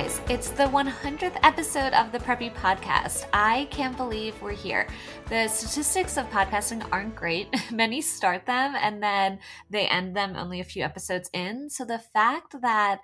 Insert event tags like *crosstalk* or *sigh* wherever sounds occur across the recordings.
Guys, it's the 100th episode of the Preppy Podcast. I can't believe we're here. The statistics of podcasting aren't great. *laughs* Many start them and then they end them only a few episodes in. So the fact that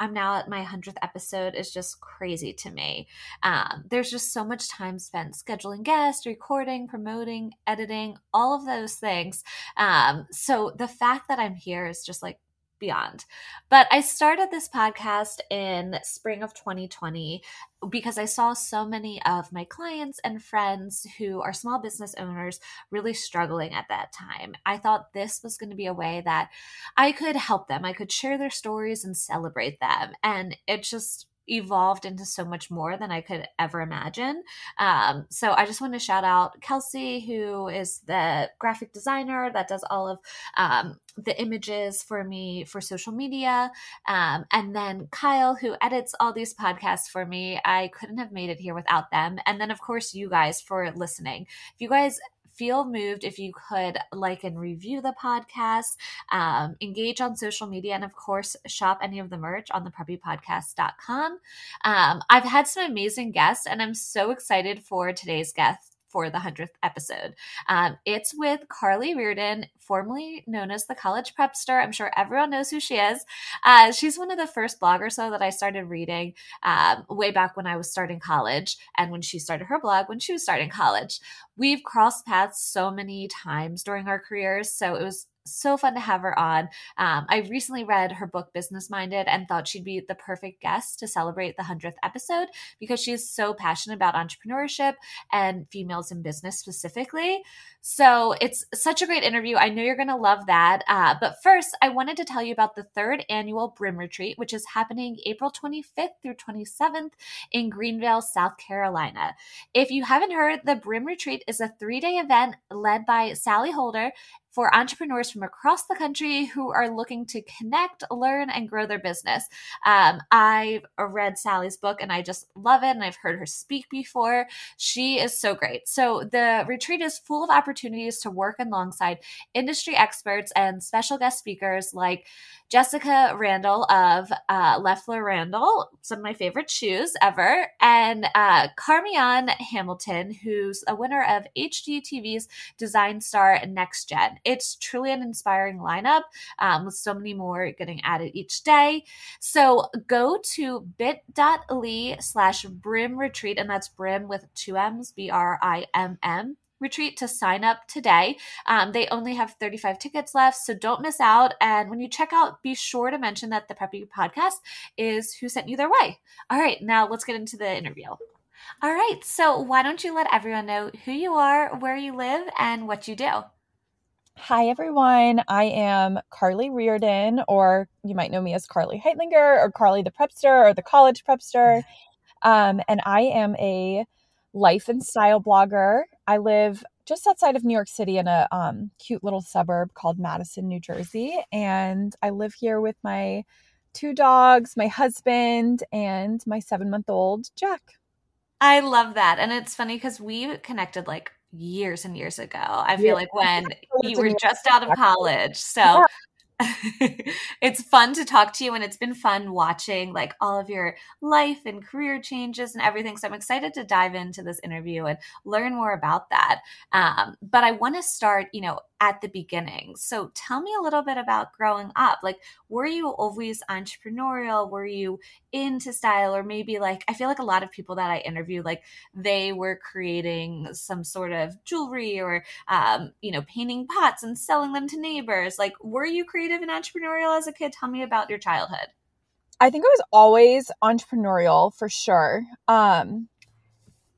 I'm now at my 100th episode is just crazy to me. Um, there's just so much time spent scheduling guests, recording, promoting, editing, all of those things. Um, so the fact that I'm here is just like beyond. But I started this podcast in spring of 2020 because I saw so many of my clients and friends who are small business owners really struggling at that time. I thought this was going to be a way that I could help them. I could share their stories and celebrate them. And it just evolved into so much more than I could ever imagine. Um, so I just want to shout out Kelsey, who is the graphic designer that does all of um, the images for me for social media. Um, and then Kyle, who edits all these podcasts for me. I couldn't have made it here without them. And then, of course, you guys for listening. If you guys feel moved if you could like and review the podcast, um, engage on social media, and of course, shop any of the merch on the preppypodcast.com. Um, I've had some amazing guests, and I'm so excited for today's guest for the 100th episode. Um, it's with Carly Riordan, formerly known as the College Prepster. I'm sure everyone knows who she is. Uh, she's one of the first bloggers, though, that I started reading um, way back when I was starting college and when she started her blog when she was starting college. We've crossed paths so many times during our careers, so it was so fun to have her on. Um, I recently read her book, Business Minded, and thought she'd be the perfect guest to celebrate the 100th episode because she's so passionate about entrepreneurship and females in business specifically. So it's such a great interview. I know you're going to love that. Uh, but first, I wanted to tell you about the third annual Brimm Retreat, which is happening April 25th through 27th in Greenville, South Carolina. If you haven't heard, the Brimm Retreat is a three day event led by Sally Holder for entrepreneurs from across the country who are looking to connect, learn, and grow their business. Um, I've read Sally's book and I just love it, and I've heard her speak before. She is so great. So the retreat is full of opportunities to work alongside industry experts and special guest speakers like Jessica Randall of uh, Loeffler Randall, some of my favorite shoes ever, and uh, Carmeon Hamilton, who's a winner of HGTV's Design Star Next Gen. It's truly an inspiring lineup um, with so many more getting added each day. So go to bit.ly slash brimm retreat, and that's brim with two M's, B R I M M retreat to sign up today. Um, they only have 35 tickets left, so don't miss out. And when you check out, be sure to mention that the Preppy podcast is who sent you their way. All right, now let's get into the interview. All right, so why don't you let everyone know who you are, where you live, and what you do? Hi, everyone. I am Carly Riordan, or you might know me as Carly Heitlinger, or Carly the Prepster, or the College Prepster. Um, and I am a life and style blogger. I live just outside of New York City in a um, cute little suburb called Madison, New Jersey. And I live here with my two dogs, my husband, and my seven month old Jack. I love that. And it's funny because we connected like years and years ago. I feel yeah. like when you were just out of college. So. *laughs* it's fun to talk to you and it's been fun watching like all of your life and career changes and everything so i'm excited to dive into this interview and learn more about that um, but i want to start you know at the beginning. So tell me a little bit about growing up. Like, were you always entrepreneurial? Were you into style? Or maybe like, I feel like a lot of people that I interview, like they were creating some sort of jewelry or, um, you know, painting pots and selling them to neighbors. Like, were you creative and entrepreneurial as a kid? Tell me about your childhood. I think I was always entrepreneurial for sure. Um,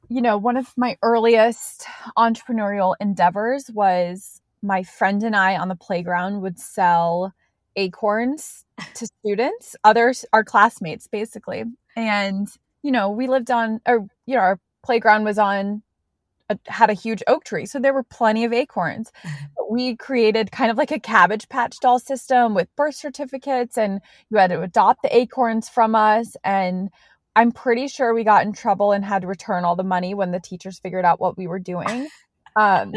you know, one of my earliest entrepreneurial endeavors was my friend and I on the playground would sell acorns *laughs* to students, others, our classmates, basically. And, you know, we lived on, or, you know, our playground was on, a, had a huge oak tree. So there were plenty of acorns. we created kind of like a cabbage patch doll system with birth certificates, and you had to adopt the acorns from us. And I'm pretty sure we got in trouble and had to return all the money when the teachers figured out what we were doing. Um,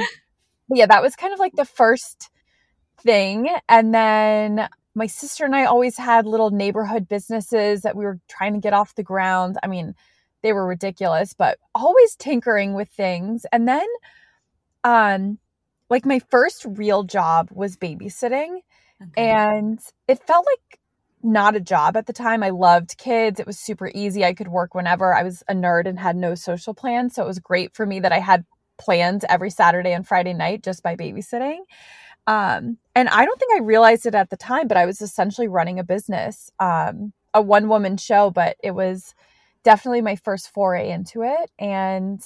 yeah, that was kind of like the first thing. And then my sister and I always had little neighborhood businesses that we were trying to get off the ground. I mean, they were ridiculous, but always tinkering with things. And then um like my first real job was babysitting okay. and it felt like not a job at the time. I loved kids. It was super easy. I could work whenever. I was a nerd and had no social plans, so it was great for me that I had plans every Saturday and Friday night just by babysitting. Um, and I don't think I realized it at the time, but I was essentially running a business, um, a one woman show, but it was definitely my first foray into it. And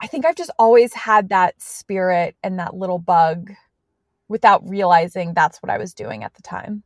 I think I've just always had that spirit and that little bug without realizing that's what I was doing at the time.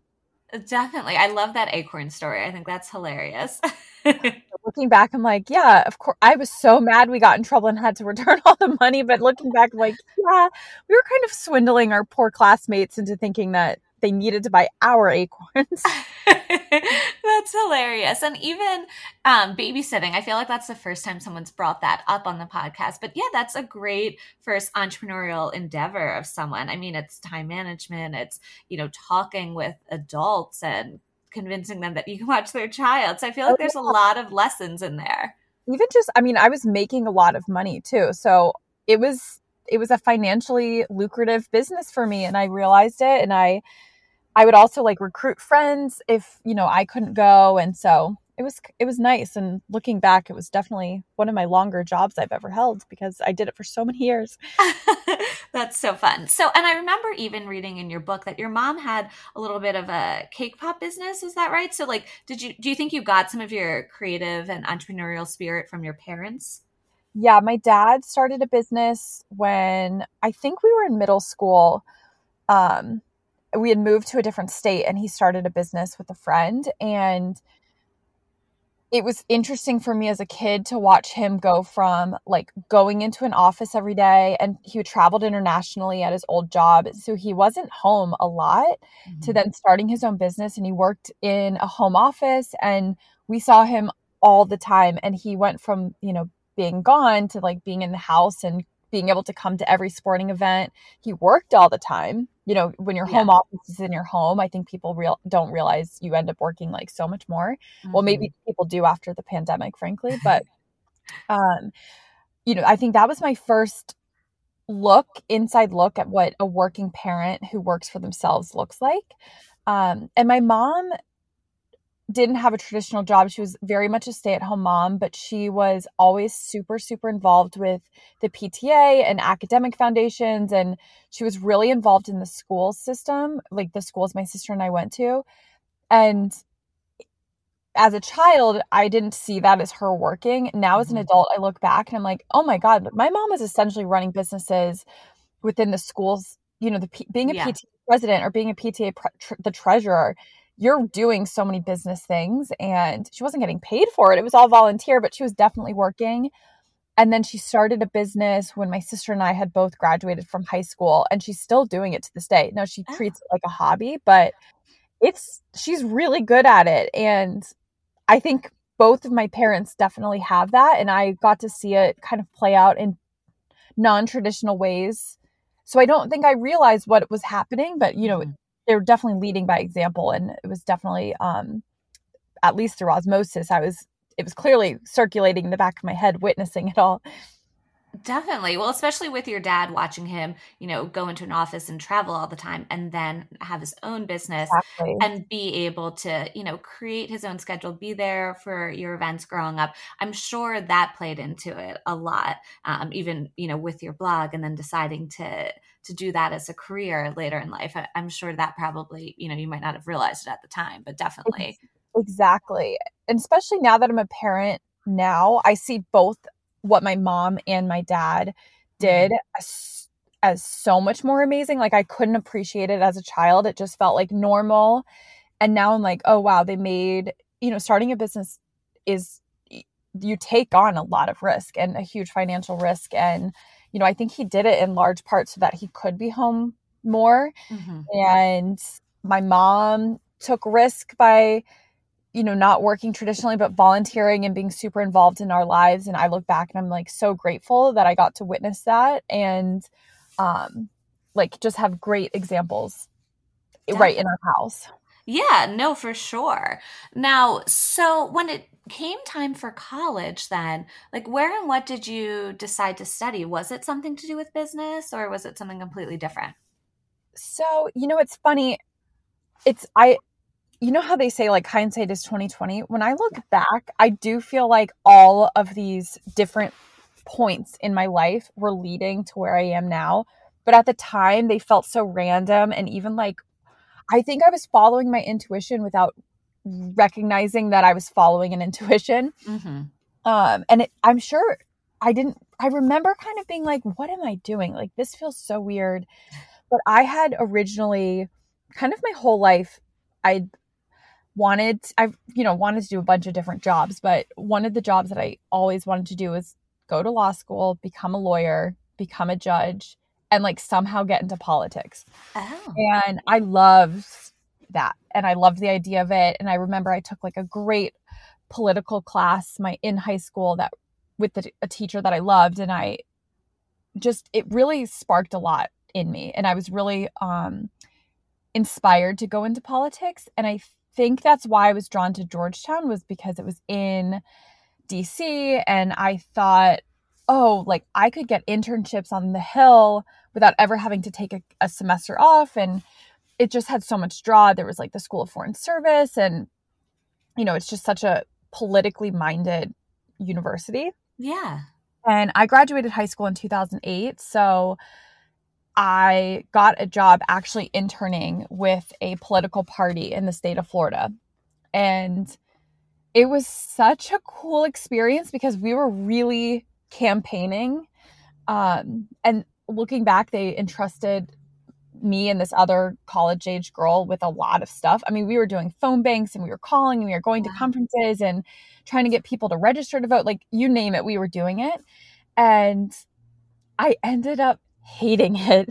Uh, definitely. I love that acorn story. I think that's hilarious. *laughs* looking back, I'm like, yeah, of course. I was so mad we got in trouble and had to return *laughs* all the money. But looking back, I'm like, yeah, we were kind of swindling our poor classmates into thinking that they needed to buy our acorns. *laughs* that's hilarious. And even um, babysitting, I feel like that's the first time someone's brought that up on the podcast. But yeah, that's a great first entrepreneurial endeavor of someone. I mean, it's time management, it's, you know, talking with adults and convincing them that you can watch their child. So I feel like oh, there's a lot of lessons in there. Even just, I mean, I was making a lot of money too. So it was, it was a financially lucrative business for me and I realized it and I I would also like recruit friends if, you know, I couldn't go and so it was it was nice and looking back it was definitely one of my longer jobs I've ever held because I did it for so many years. *laughs* That's so fun. So and I remember even reading in your book that your mom had a little bit of a cake pop business, is that right? So like did you do you think you got some of your creative and entrepreneurial spirit from your parents? Yeah, my dad started a business when I think we were in middle school. Um we had moved to a different state and he started a business with a friend. And it was interesting for me as a kid to watch him go from like going into an office every day and he traveled internationally at his old job. So he wasn't home a lot mm-hmm. to then starting his own business and he worked in a home office and we saw him all the time. And he went from you know being gone to like being in the house and being able to come to every sporting event he worked all the time you know when your yeah. home office is in your home i think people real don't realize you end up working like so much more mm-hmm. well maybe mm-hmm. people do after the pandemic frankly *laughs* but um you know i think that was my first look inside look at what a working parent who works for themselves looks like um and my mom didn't have a traditional job. She was very much a stay at home mom, but she was always super, super involved with the PTA and academic foundations. And she was really involved in the school system, like the schools my sister and I went to. And as a child, I didn't see that as her working. Now, as an mm-hmm. adult, I look back and I'm like, oh my God, my mom was essentially running businesses within the schools. You know, the being a yeah. PTA president or being a PTA pre- tr- the treasurer you're doing so many business things and she wasn't getting paid for it. It was all volunteer, but she was definitely working. And then she started a business when my sister and I had both graduated from high school and she's still doing it to this day. Now she oh. treats it like a hobby, but it's she's really good at it and I think both of my parents definitely have that and I got to see it kind of play out in non-traditional ways. So I don't think I realized what was happening, but you know, mm-hmm they were definitely leading by example and it was definitely um at least through osmosis i was it was clearly circulating in the back of my head witnessing it all Definitely. Well, especially with your dad watching him, you know, go into an office and travel all the time and then have his own business exactly. and be able to, you know, create his own schedule, be there for your events growing up. I'm sure that played into it a lot. Um, even, you know, with your blog and then deciding to to do that as a career later in life. I, I'm sure that probably, you know, you might not have realized it at the time, but definitely. Exactly. And especially now that I'm a parent now, I see both what my mom and my dad did. Mm-hmm. as so much more amazing. Like I couldn't appreciate it as a child. It just felt like normal. And now I'm like, oh wow, they made, you know, starting a business is you take on a lot of risk and a huge financial risk and you know, I think he did it in large part so that he could be home more. Mm-hmm. And my mom took risk by you know not working traditionally but volunteering and being super involved in our lives. And i look back and i'm like so grateful that i got to witness that and um like just have great examples Definitely. right in our house. Yeah no for sure. Now so when it came time for college then like where and what did you decide to study? Was it something to do with business or was it something completely different? So you know it's funny it's i you know how they say like hindsight is 2020 when i look back i do feel like all of these different points in my life were leading to where i am now. But at the time they felt so random and even like i think i was following my intuition without recognizing that i was following an intuition. Mm-hmm. um and it, i'm sure i didn't i remember kind of being like what am i doing? Like this feels so weird. But i had originally kind of my whole life i wanted I've you know wanted to do a bunch of different jobs, but one of the jobs that I always wanted to do was go to law school, become a lawyer, become a judge, and like somehow get into politics. Oh. And I loved that. And I loved the idea of it. And I remember I took like a great political class my in high school that with the, a teacher that I loved and I just it really sparked a lot in me and I was really um inspired to go into politics and I think that's why I was drawn to Georgetown was because it was in DC and I thought, oh, like I could get internships on the Hill without ever having to take a, a semester off. And it just had so much draw. There was like the School of Foreign Service, and, you know, it's just such a politically minded university. Yeah. And I graduated high school in 2008. So I got a job actually interning with a political party in the state of Florida. And it was such a cool experience because we were really campaigning. Um, and looking back, they entrusted me and this other college age girl with a lot of stuff. I mean, we were doing phone banks and we were calling and we were going to conferences and trying to get people to register to vote. Like, you name it, we were doing it. And I ended up hating it.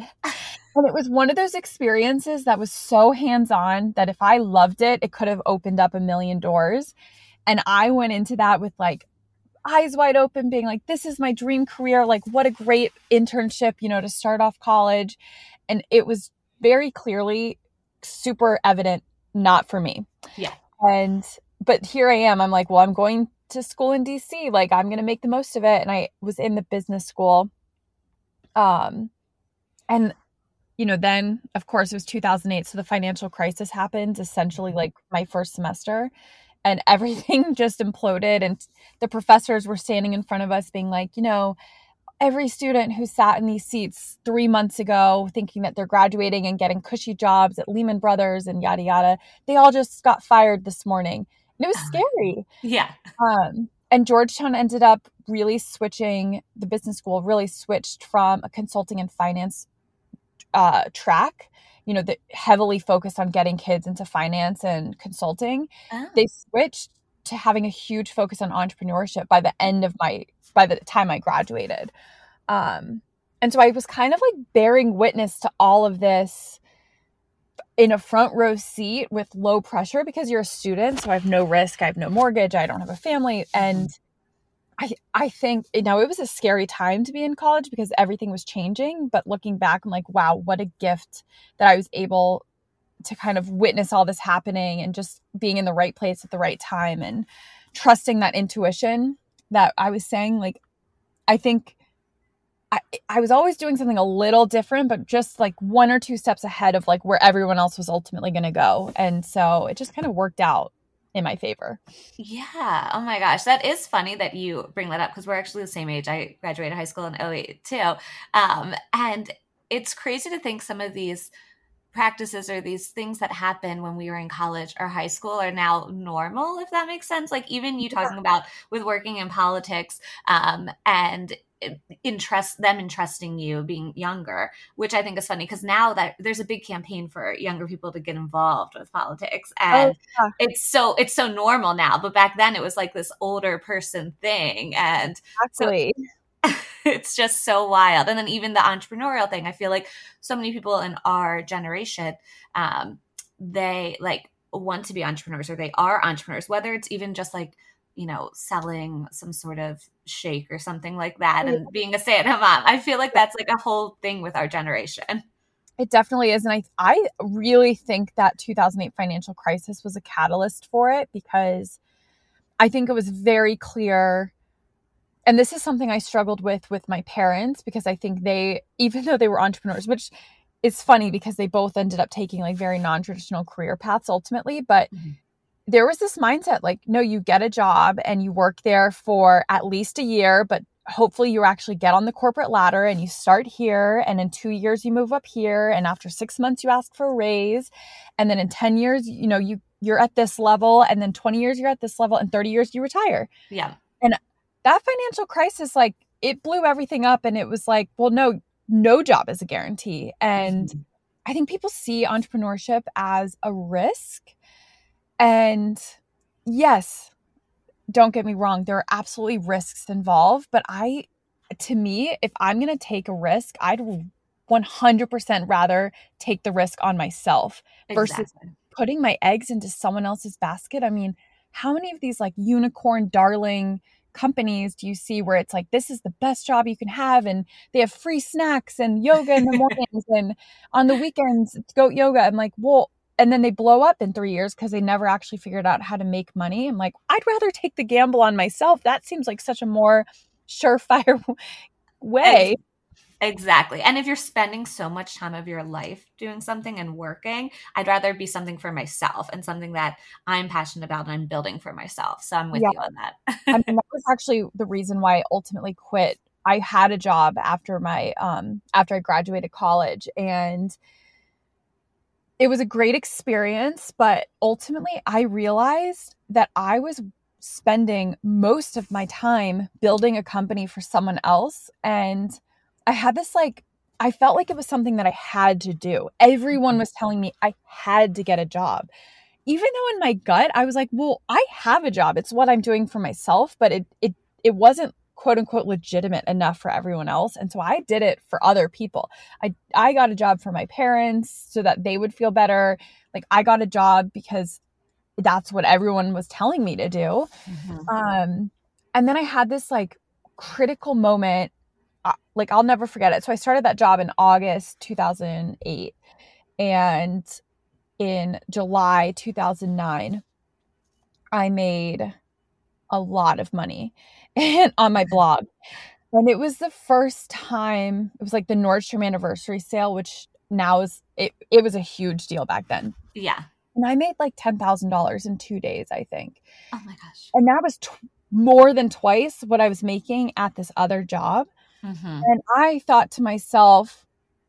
And it was one of those experiences that was so hands on that if I loved it, it could have opened up a million doors. And I went into that with like eyes wide open, being like, this is my dream career. Like, what a great internship, you know, to start off college. And it was very clearly super evident not for me. Yeah. And, but here I am. I'm like, well, I'm going to school in DC. Like, I'm going to make the most of it. And I was in the business school um, and you know, then of course it was 2008, so the financial crisis happened. Essentially, like my first semester, and *laughs* everything just imploded. And the professors were standing in front of us, being like, you know, every student who sat in these seats three months ago thinking that they're graduating and getting cushy jobs at Lehman Brothers and yada yada, they all just got fired this morning. And it was *sighs* scary. Yeah. Um, and Georgetown ended up really switching the business school really switched from a consulting and finance uh, track you know that heavily focused on getting kids into finance and consulting. Oh. they switched to having a huge focus on entrepreneurship by the end of my by the time i graduated. Um and so i was kind of like bearing witness to all of this in a front row seat with low pressure because you're a student so i have no risk i have no mortgage i don't have a family and i i think you know it was a scary time to be in college because everything was changing but looking back i'm like wow what a gift that i was able to kind of witness all this happening and just being in the right place at the right time and trusting that intuition that i was saying like i think I, I was always doing something a little different, but just like one or two steps ahead of like where everyone else was ultimately going to go. And so it just kind of worked out in my favor. Yeah. Oh my gosh. That is funny that you bring that up because we're actually the same age. I graduated high school in 08 too. Um, and it's crazy to think some of these practices or these things that happen when we were in college or high school are now normal if that makes sense like even you talking about with working in politics um, and interest them entrusting you being younger which i think is funny because now that there's a big campaign for younger people to get involved with politics oh, and oh, yeah. it's so it's so normal now but back then it was like this older person thing and exactly. so *laughs* it's just so wild and then even the entrepreneurial thing i feel like so many people in our generation um they like want to be entrepreneurs or they are entrepreneurs whether it's even just like you know, selling some sort of shake or something like that and being a stay at home mom. I feel like that's like a whole thing with our generation. It definitely is. And I, I really think that 2008 financial crisis was a catalyst for it because I think it was very clear. And this is something I struggled with with my parents because I think they, even though they were entrepreneurs, which is funny because they both ended up taking like very non traditional career paths ultimately, but mm-hmm there was this mindset like, no, you get a job and you work there for at least a year, but hopefully you actually get on the corporate ladder and you start here and in 2 years you move up here and after 6 months you ask for a raise and then in 10 years you know you you're at this level and then 20 years you're at this level and 30 years you retire. Yeah. That financial crisis like it blew everything up and it was like, well no no job is a guarantee and mm-hmm. I think people see entrepreneurship as a risk and yes, don't get me wrong, there are absolutely risks involved, but I, to me, if I'm going to take a risk, I'd 100% rather take the risk on myself exactly. versus putting my eggs into someone else's basket. I mean, how many of these like unicorn darling companies do you see where it's like this is the best job you can have and they have free snacks and yoga in the *laughs* mornings and on the weekends it's goat yoga i'm like well and then they blow up in three years because they never actually figured out how to make money. I'm like, I'd rather take the gamble on myself. That seems like such a more surefire *laughs* way. Exactly. And if you're spending so much time of your life doing something and working, I'd rather be something for myself and something that I'm passionate about and I'm building for myself. So I'm with yeah. you on that. I mean, *laughs* that was actually the reason why I ultimately quit. I had a job after my um after I graduated college and it was a great experience, but ultimately I realized that I was spending most of my time building a company for someone else. And I had this like, I felt like it was something that I had to do. Everyone was telling me I had to get a job. Even though in my gut, I was like, well, I have a job. It's what I'm doing for myself, but it, it, it wasn't quote unquote legitimate enough for everyone else and so i did it for other people i i got a job for my parents so that they would feel better like i got a job because that's what everyone was telling me to do mm-hmm. um and then i had this like critical moment like i'll never forget it so i started that job in august 2008 and in july 2009 i made a lot of money *laughs* on my blog. And it was the first time, it was like the Nordstrom anniversary sale, which now is, it, it was a huge deal back then. Yeah. And I made like $10,000 in two days, I think. Oh my gosh. And that was t- more than twice what I was making at this other job. Mm-hmm. And I thought to myself,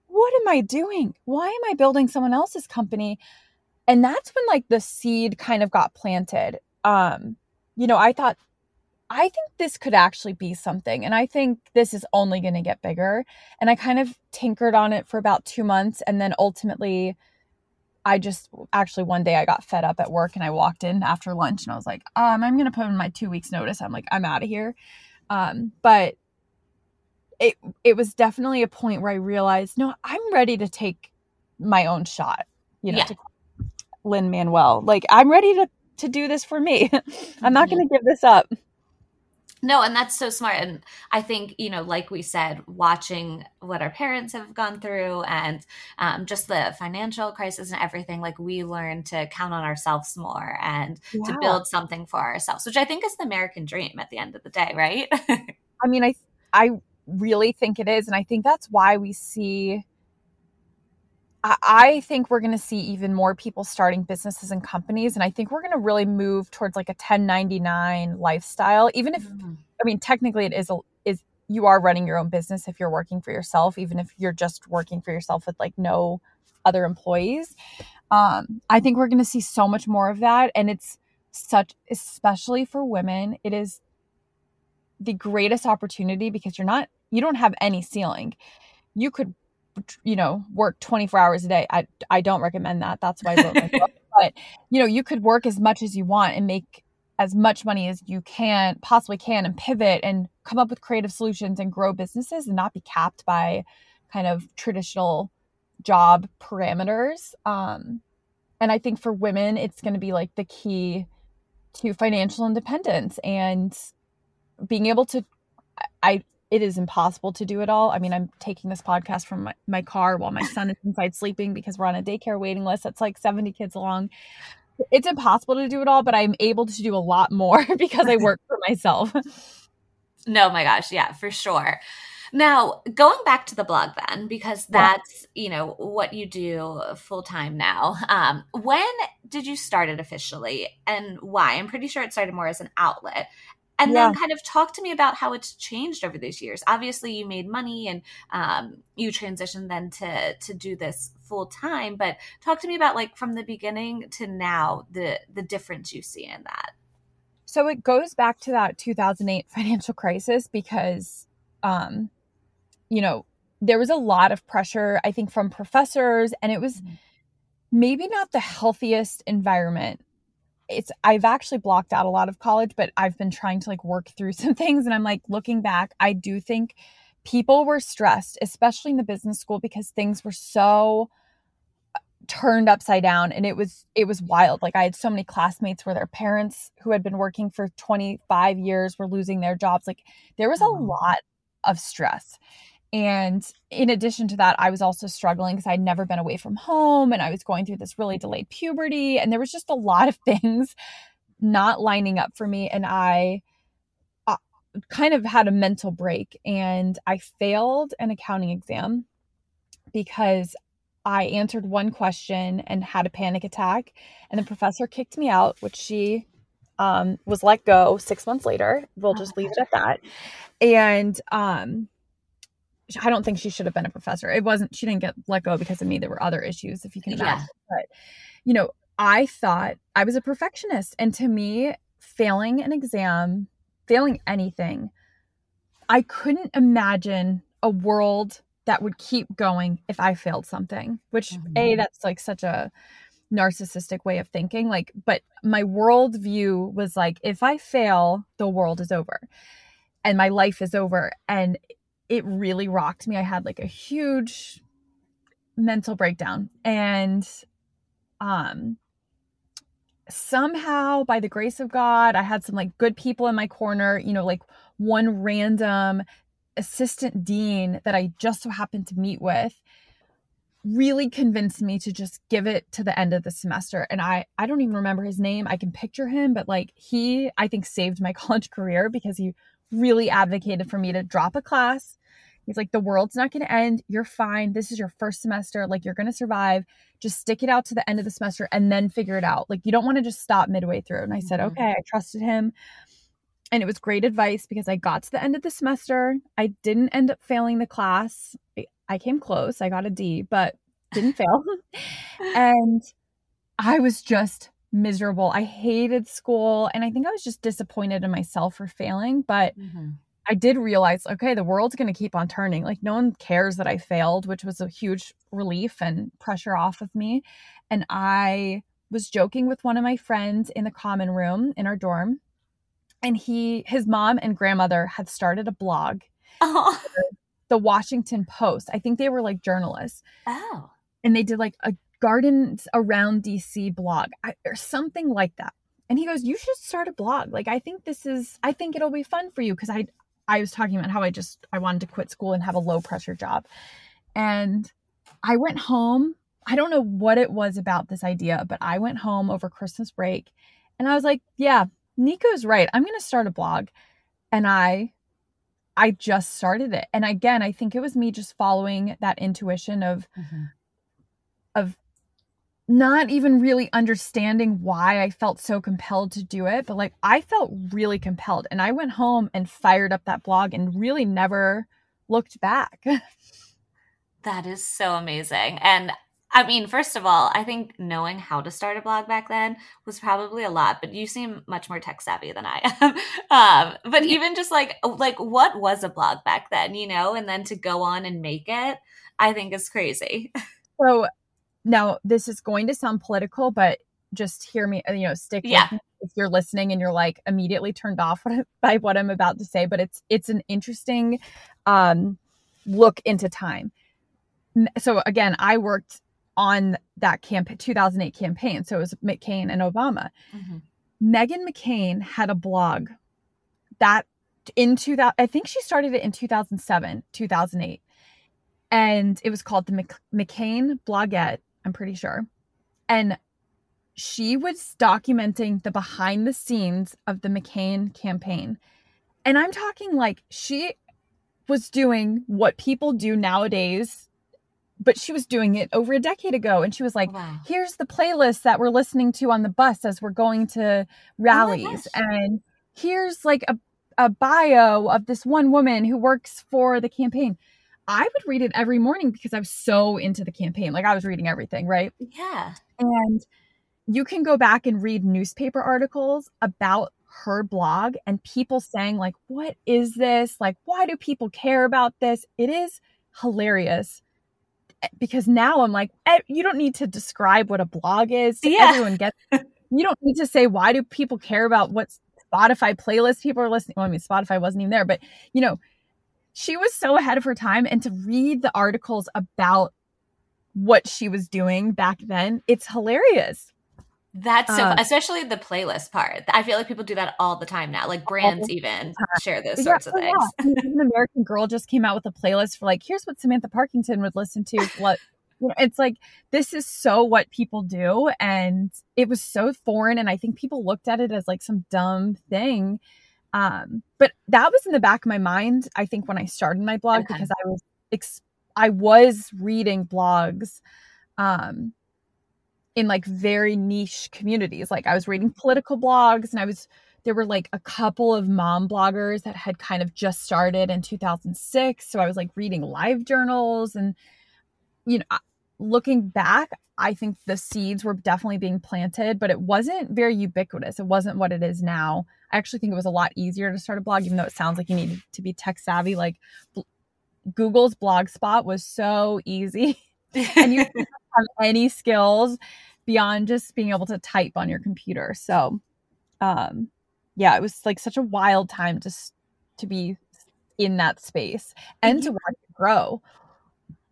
what am I doing? Why am I building someone else's company? And that's when like the seed kind of got planted. Um, you know, I thought I think this could actually be something. And I think this is only going to get bigger. And I kind of tinkered on it for about two months. And then ultimately, I just actually one day I got fed up at work and I walked in after lunch and I was like, um, I'm going to put in my two weeks notice. I'm like, I'm out of here. Um, but it, it was definitely a point where I realized, no, I'm ready to take my own shot, you know, yeah. to Lin-Manuel. Like I'm ready to, to do this for me. *laughs* I'm not going to give this up. No, and that's so smart. And I think, you know, like we said, watching what our parents have gone through and um, just the financial crisis and everything, like we learn to count on ourselves more and yeah. to build something for ourselves, which I think is the American dream at the end of the day, right? *laughs* I mean, I, I really think it is. And I think that's why we see I think we're going to see even more people starting businesses and companies. And I think we're going to really move towards like a 1099 lifestyle, even if, mm-hmm. I mean, technically it is, a, is you are running your own business if you're working for yourself, even if you're just working for yourself with like no other employees. Um, I think we're going to see so much more of that. And it's such, especially for women, it is the greatest opportunity because you're not, you don't have any ceiling. You could, you know, work 24 hours a day. I, I don't recommend that. That's why I wrote my book. *laughs* But, you know, you could work as much as you want and make as much money as you can possibly can and pivot and come up with creative solutions and grow businesses and not be capped by kind of traditional job parameters um, and i think for women it's going to be like the key to financial independence and being able to i it is impossible to do it all i mean i'm taking this podcast from my, my car while my son is inside sleeping because we're on a daycare waiting list that's like 70 kids long it's impossible to do it all, but I'm able to do a lot more *laughs* because I work for myself. *laughs* No, my gosh, yeah, for sure. Now, going back to the blog then, because that's, yeah. you know, what you do full time now. Um, when did you start it officially and why? I'm pretty sure it started more as an outlet and yeah. then kind of talk to me about how it's changed over those years obviously you made money and um, you transitioned then to to do this full time but talk to me about like from the beginning to now the the difference you see in that so it goes back to that 2008 financial crisis because um you know there was a lot of pressure i think from professors and it was mm-hmm. maybe not the healthiest environment it's I've actually blocked out a lot of college, but I've been trying to like work through *laughs* some things and I'm like looking back, I do think people were stressed, especially in the business school because things were so uh, turned upside down and it was it was wild. Like I had so many classmates where their parents who had been working for 25 years were losing their jobs. Like there was a lot of stress. And in addition to that, I was also struggling because I'd never been away from home and I was going through this really delayed puberty. And there was just a lot of *laughs* things not lining up for me. And I uh, kind of had a mental break and I failed an accounting exam because I answered one question and had a panic attack. And the professor kicked me out, which she um, was let go six months later. We'll just leave it at that. And um, I don't think she should have been a professor. It wasn't, she didn't get let go because of me. There were other issues, if you can imagine. Yeah. But, you know, I thought I was a perfectionist. And to me, failing an exam, failing anything, I couldn't imagine a world that would keep going if I failed something, which, mm-hmm. A, that's like such a narcissistic way of thinking. Like, but my world view was like, if I fail, the world is over and my life is over. And it really rocked me. I had like a huge mental breakdown and um somehow by the grace of God, I had some like good people in my corner, you know, like one random assistant dean that I just so happened to meet with really convinced me to just give it to the end of the semester and I I don't even remember his name. I can picture him, but like he I think saved my *laughs* college career because he really advocated for me to drop a class He's like, the world's not going to end. You're fine. This is your first semester. Like, you're going to survive. Just stick it out to the end of the semester and then figure it out. Like, you don't want to just stop midway through. And I said, mm-hmm. okay, I trusted him. And it was great advice because I got to the end of the semester. I didn't end up failing the class. I came close. I got a D, but didn't fail. *laughs* and I was just miserable. I hated school. And I think I was just disappointed in myself for failing. But mm-hmm. I did realize, okay, the world's going to keep on turning. Like, no one cares that I failed, which was a huge relief and pressure off of me. And I was joking with one of my friends in the common room in our dorm. And he, his mom and grandmother had started a blog, oh. the Washington Post. I think they were like journalists. Oh. And they did like a gardens around DC blog or something like that. And he goes, You should start a blog. Like, I think this is, I think it'll be fun for you because I, I was talking about how I just I wanted to quit school and have a low pressure job. And I went home. I don't know what it was about this idea, but I went home over Christmas break and I was like, yeah, Nico's right. I'm going to start a blog. And I I just started it. And again, I think it was me just following that intuition of mm-hmm. of not even really understanding why I felt so compelled to do it, but like I felt really compelled. And I went home and fired up that blog and really never looked back. *laughs* that is so amazing. And I mean, first of all, I think knowing how to start a blog back then was probably a lot, but you seem much more tech savvy than I am. *laughs* um, but even just like like what was a blog back then, you know, and then to go on and make it, I think is crazy. *laughs* So now this is going to sound political, but just hear me, you know, stick Yeah. if you're listening and you're like immediately turned off *laughs* by what I'm about to say, but it's it's an interesting um look into time. So again, I worked on that campaign 2008 campaign, so it was McCain and Obama. Mhm. Meghan McCain had a blog that in 2000 I think she started it in 2007, 2008. And it was called the Mc, McCain Blogette, I'm pretty sure. And she was documenting the behind the scenes of the McCain campaign. And I'm talking like she was doing what people do nowadays, but she was doing it over a decade ago. And she was like, wow. here's the playlist that we're listening to on the bus as we're going to oh rallies gosh. and here's like a, a bio of this one woman who works for the campaign i would read it every morning because i was so into the campaign. Like i was reading everything right? Yeah. and you can go back and read newspaper articles about her blog and people saying like what is this? Like why do people care about this? It is hilarious. Eh, because now i'm like eh, you don't need to describe what a blog is to Yeah. everyone gets *laughs* you don't need to say why do people care about what spotify playlist people are listening well i mean spotify wasn't even there but you know she was so ahead of her time and to read the articles about what she was doing back then it's hilarious That's so, Uh, especially the playlist part. I feel like people do that all the time now. Like brands even share those Yeah, sorts of oh, things. yeah. I American Girl just came out with a playlist for like, here's what Samantha Parkington would listen to. *laughs* What you know, it's like this is so what people do, and it was so foreign, and I think people looked at it as like some dumb thing. Um, but that was in the back of my mind. I think when I started my blog Okay. because I was ex- I was reading blogs. Um, in like very niche communities. Like I was reading political blogs and I was there were like a couple of mom bloggers that had kind of just started in 2006, so I was like reading live journals and you know, looking back, I think the seeds were definitely being planted, but it wasn't very ubiquitous. It wasn't what it is now. I actually think it was a lot easier to start a blog even though it sounds like you need to be tech savvy like bl- Google's Blogspot was so easy *laughs* and you *laughs* didn't have any skills beyond just being able to type on your computer. So, um, yeah, it was like such a wild time just to be in that space and to watch it grow.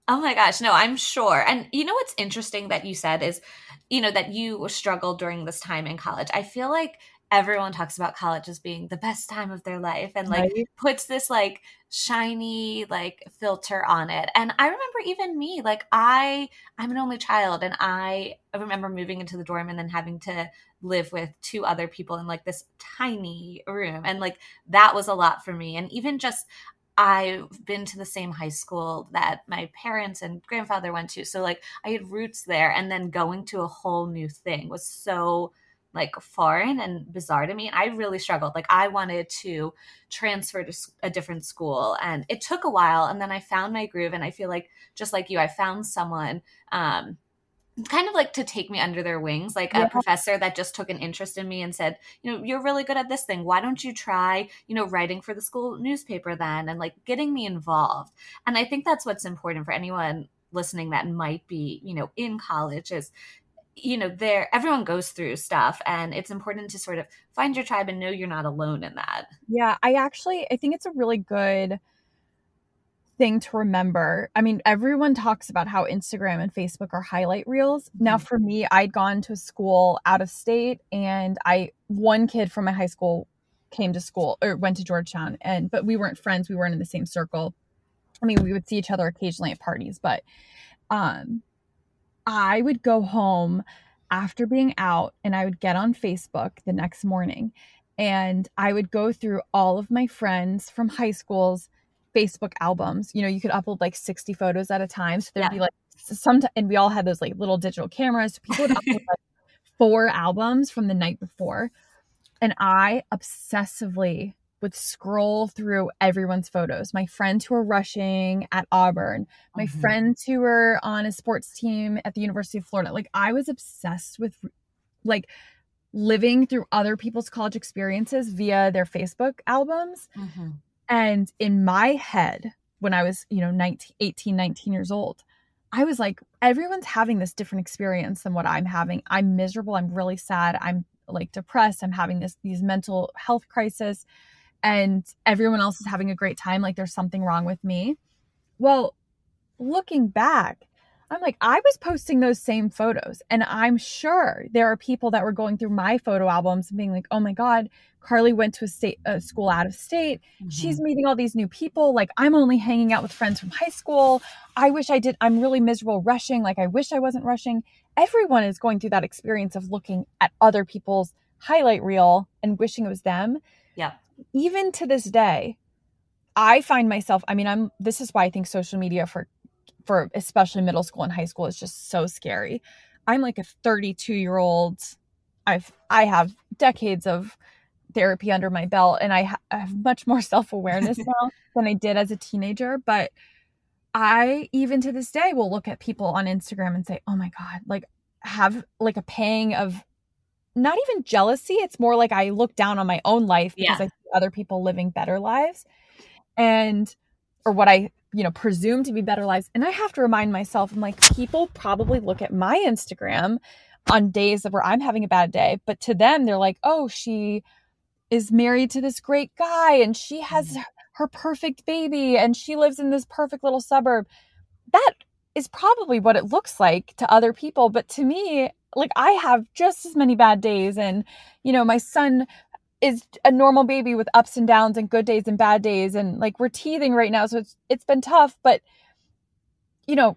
Oh my gosh, no, I'm sure. And you know what's interesting that you said is, you know, that you struggled during this time in college. I feel like everyone talks about college as being the best time of their life and like Right? puts this like shiny like filter on it. And I remember even me, like I I'm an only child and I remember moving into the dorm and then having to live with two other people in like this tiny room and like that was a lot for me. And even just I've been to the same high school that my parents and grandfather went to. So like I had roots there and then going to a whole new thing was so like foreign and bizarre to me. And I really struggled. Like I wanted to transfer to a different school and it took a while and then I found my groove and I feel like just like you I found someone um kind of like to take me under their wings like Yeah. a professor that just took an interest in me and said you know you're really good at this thing why don't you try you know writing for the school newspaper then and like getting me involved and i think that's what's important for anyone listening that might be you know in college is you know there everyone goes through stuff and it's important to sort of find your tribe and know you're not alone in that Yeah, I actually I think it's a really good thing to remember. I mean, everyone talks about how Instagram and Facebook are highlight reels. Now Mhm. for me, I'd gone to a school out of state and I one kid from my high school came to school or went to Georgetown and but we weren't friends, we weren't in the same circle. I mean, we would see each other occasionally at parties, but um I would go home after being out and I would get on Facebook the next morning and I would go through all of my friends from high school's Facebook albums. You know, you could upload like 60 photos at a time. So there'd Yeah. be like some, and we all had those like little digital cameras. So people would upload like four albums from the night before. And I obsessively would scroll through everyone's photos. My friends who were rushing at Auburn, my Mhm. friends who were on a sports team at the University of Florida. Like I was obsessed with like living through other people's college experiences via their Facebook albums. Mhm. And in my head, when I was, you know, 19, 18, 19 years old, I was like, everyone's having this different experience than what I'm having. I'm miserable. I'm really sad. I'm like depressed. I'm having this these mental health crisis and everyone else is having a great time. Like there's something wrong with me. Well, looking back, I'm like, I was posting those same photos, and I'm sure there are people that were going through my photo albums and being like, oh my God, Carly went to a state a school out of state. She's Mhm. meeting all these new people. Like, I'm only hanging out with friends from high school. I wish I did. I'm really miserable rushing. Like, I wish I wasn't rushing. Everyone is going through that experience of looking at other people's highlight reel and wishing it was them Yep. Even to this day, I find myself, I mean, I'm this is why I think social media for for especially middle school and high school is just so scary. I'm like a 32 year old. I've I have decades of therapy under my belt and I, ha- I have much more *laughs* self-awareness *laughs* now than I did as a teenager, but I even to this day will look at people on Instagram and say, "Oh my god, like have like a pang of not even jealousy. It's more like I look down on my own life because Yeah. I see other people living better lives and or what I, you know, presume to be better lives. And I have to remind myself, I'm like, people probably look at my Instagram on days where I'm having a bad day, but to them, they're like, oh, she is married to this great guy and she has Mhm. her perfect baby and she lives in this perfect little suburb. That is probably what it looks like to other people, but to me, like I have just as many bad days and you know, my son is a normal baby with ups and downs and good days and bad days and like we're teething right now so it's it's been tough but you know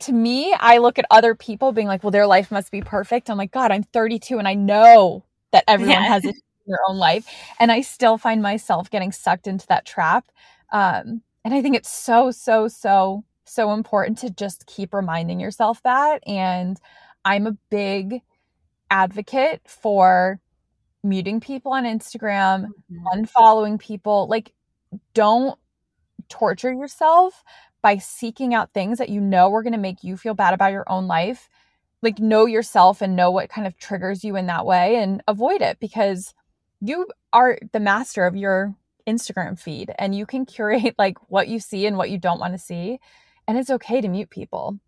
to me I look at other people being like well their life must be perfect I'm like god I'm 32 and I know that everyone Yeah. has it in their own life and I still find myself getting sucked into that trap um and I think it's so so so so important to just keep reminding yourself that and I'm a big advocate for muting people on Instagram, Mhm. unfollowing people. Like, don't torture yourself by seeking out things that you know are going to make you feel bad about your own life. Like, know yourself and know what kind of triggers you in that way and avoid it because you are the master of your Instagram feed and you can curate *laughs* like what you see and what you don't want to see. And it's okay to mute people.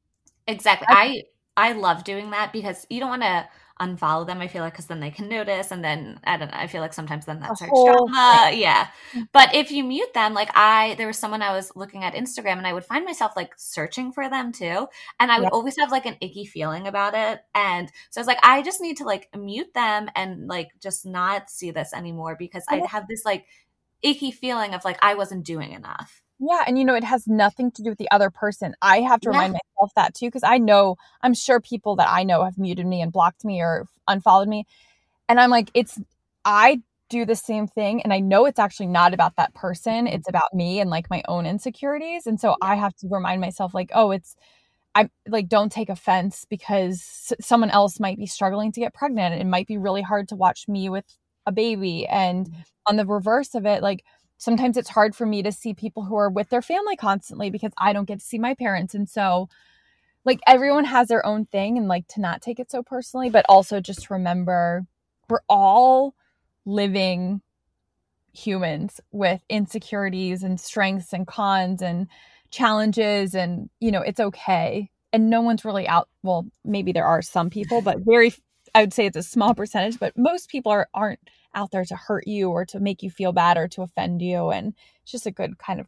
Exactly. I- I I love doing that because you don't want to unfollow them. I feel like because then they can notice, and then I don't know. I feel like sometimes then that A starts drama. Yeah. But if you mute them, like I, there was someone I was looking at Instagram, and I would find myself like searching for them too, and I would always have like an icky feeling about it. And so I was like, I just need to like mute them and like just not see this anymore because I'd have this like icky feeling of like I wasn't doing enough. Yeah, and you know, it has nothing to do with the other person. I have to Yeah. remind myself that too, because I know, I'm sure people that I know have muted me and blocked me or unfollowed me. And I'm like, it's, I do the same thing. And I know it's actually not about that person. Mm-hmm. It's about me and like my own insecurities. And so I have to remind myself, like, oh, it's, I like, don't take offense because someone else might be struggling to get pregnant. It might be really hard to watch me with a baby. And mm-hmm. on the reverse of it, like, sometimes it's hard for me to see people who are with their family constantly because I don't get to see my parents. And so, like, everyone has their own thing and like to not take it so personally, but also just remember we're all living humans with insecurities and strengths and cons and challenges. And, you know, it's okay. And no one's really out. Well, maybe there are some people, but very, I would say it's a small percentage, but most people are, aren't out there to hurt you or to make you feel bad or to offend you. And it's just a good kind of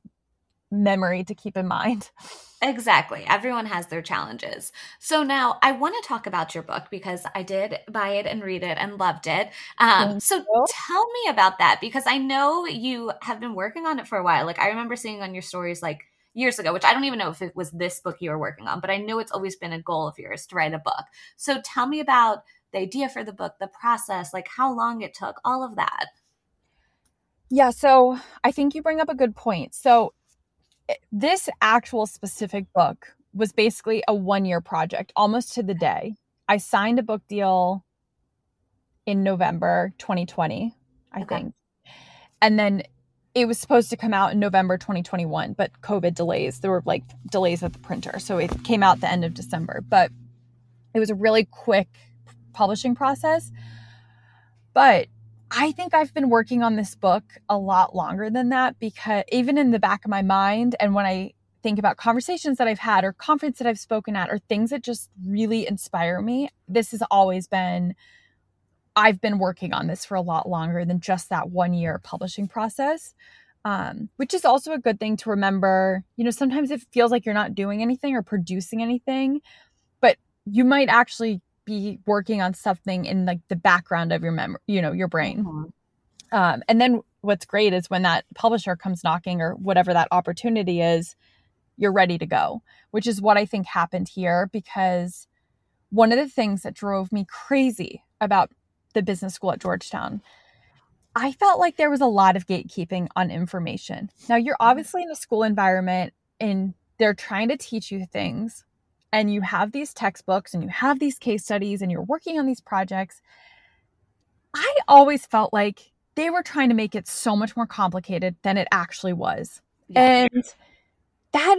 memory to keep in mind. *laughs* Exactly. Everyone has their challenges. So now I want to talk about your book because I did buy it and read it and loved it. Um, so you. tell me about that because I know you have been working on it for a while. Like I remember seeing on your stories like years ago, which I don't even know if it was this book you were working on, but I know it's always been a goal of yours to write a book. So tell me about the idea for the book, the process, like how long it took, all of that. Yeah, so I think you bring up a good point. So eh, this actual specific book was basically a one year project, almost to the day. I signed a book deal in November 2020, I Okay. think. and then it was supposed to come out in November 2021, but COVID delays. There were like delays at the printer. So it came out the end of December. But it was a really quick publishing process. But I think I've been working on this book a lot longer than that because even in the back of my mind and when I think about conversations that I've had or conference that I've spoken at or things that just really inspire me, this has always been I've been working on this for a lot longer than just that one year publishing process. Um, which is also a good thing to remember. You know, sometimes it feels like you're not doing anything or producing anything, but you might actually be working on something in like the background of your memory, you know, your brain. Mm-hmm. Um, and then what's great is when that publisher comes knocking or whatever that opportunity is, you're ready to go, which is what I think happened here because one of the things that drove me crazy about the business school at Georgetown, I felt like there was a lot of gatekeeping on information. Now, you're mm-hmm. obviously in a school environment and they're trying to teach you things, and you have these textbooks and you have these case studies and you're working on these projects. I always felt like they were trying to make it so much more complicated than it actually was. Yeah. And that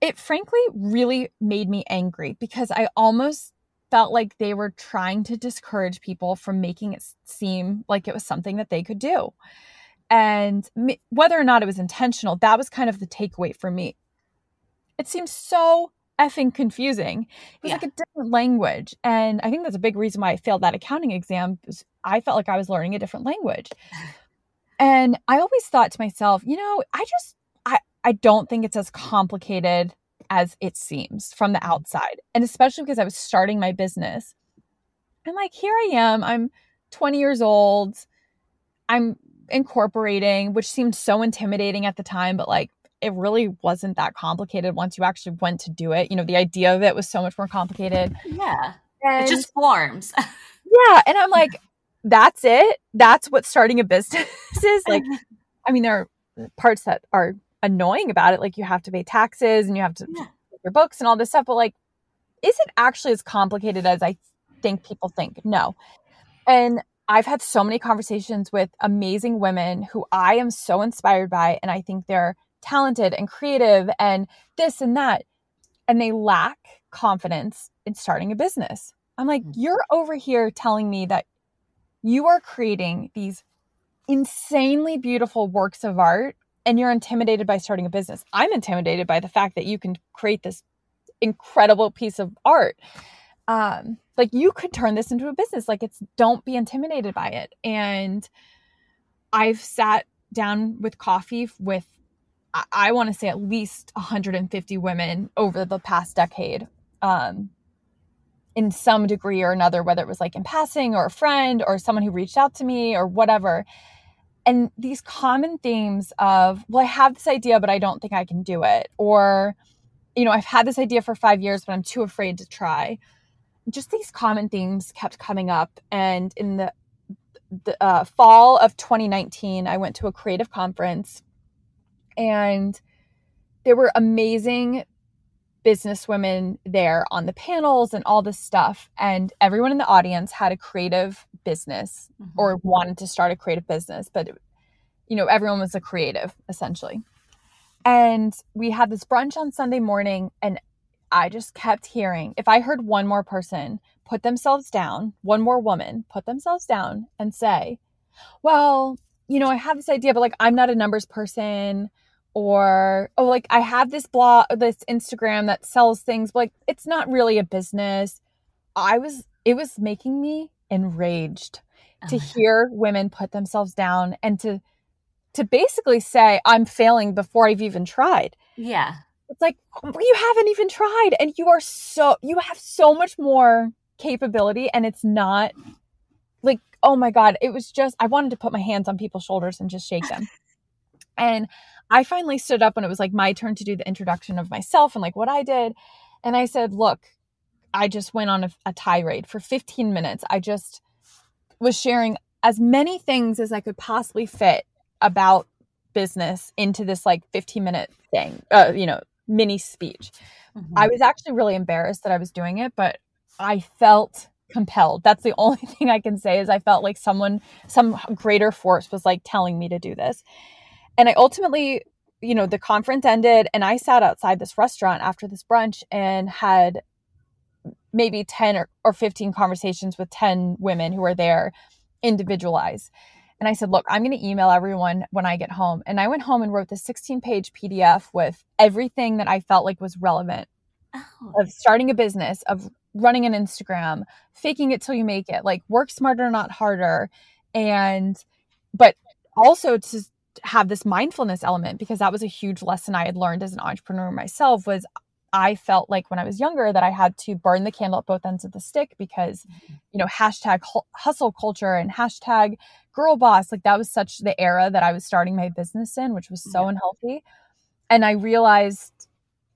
it frankly really made me angry because I almost felt like they were trying to discourage people from making it seem like it was something that they could do. And whether or not it was intentional, that was kind of the takeaway for me. It seems so effing confusing. It was yeah. like a different language. And I think that's a big reason why I failed that accounting exam. I felt like I was learning a different language. *laughs* And I always thought to myself, you know, I just I I don't think it's as complicated as it seems from the mm-hmm. outside. And especially because I was starting my business. And like, here I am, I'm 20 years old. I'm incorporating, which seemed so intimidating at the time, but like, it really wasn't that complicated once you actually went to do it. You know, the idea of it was so much more complicated. Yeah. And, it just forms. *laughs* yeah. And I'm like, that's it. That's what starting a business is. Like, *laughs* I mean, there are parts that are annoying about it. Like you have to pay taxes and you have to yeah. your books and all this stuff. But like, is it actually as complicated as I think people think? No. And I've had so many conversations with amazing women who I am so inspired by, and I think they're talented and creative and this and that. And they lack confidence in starting a business. I'm like, mm-hmm. you're over here telling me that you are creating these insanely beautiful works of art and you're intimidated by starting a business. I'm intimidated by the fact that you can create this incredible piece of art. Um, like you could turn this into a business. Like it's don't be intimidated by it. And I've sat down with coffee with I, want to say at least 150 women over the past decade. Um, in some degree or another, whether it was like in passing or a friend or someone who reached out to me or whatever. And these common themes of well i have this idea but i don't think i can do it. Or you know i've had this idea for five years but i'm too afraid to try. Just these common themes kept coming up. And in the, the uh, fall of 2019 i went to a creative conference and there were amazing business women there on the panels and all this stuff and everyone in the audience had a creative business mm-hmm. or wanted to start a creative business but you know everyone was a creative essentially and we had this brunch on sunday morning and i just kept hearing if i heard one more person put themselves down one more woman put themselves down and say well you know i have this idea but like i'm not a numbers person or oh like i have this blog this instagram that sells things but like it's not really a business. I was it was making me enraged oh to hear women put themselves down and to to basically say i'm failing before i've even tried. Yeah. It's like you haven't even tried and you are so you have so much more capability and it's not like oh my god it was just i wanted to put my hands on people's shoulders and just shake them. And I finally stood up when it was like my turn to do the introduction of myself and like what I did. And I said, look, I just went on a, a tirade for 15 minutes. I just was sharing as many things as I could possibly fit about business into this like 15 minute thing, uh, you know, mini speech. Mm-hmm. I was actually really embarrassed that I was doing it, but I felt compelled. That's the *laughs* only thing I can say is I felt like someone, some greater force was like telling me to do this. And I ultimately, you know, the conference ended and I sat outside this restaurant after this brunch and had maybe 10 or, or 15 conversations with 10 women who were there individualized. And I said, look, I'm going to email everyone when I get home. And I went home and wrote this 16 page PDF with everything that I felt like was relevant oh. of starting a business, of running an Instagram, faking it till you make it, like work smarter, not harder. And, but also to have this mindfulness element because that was a huge lesson I had learned as an entrepreneur myself was I felt like when I was younger that I had to burn the candle at both ends of the stick because, mm-hmm. you know, hashtag hustle culture and hashtag girl boss, like that was such the era that I was starting my business in, which was so yeah. unhealthy. And I realized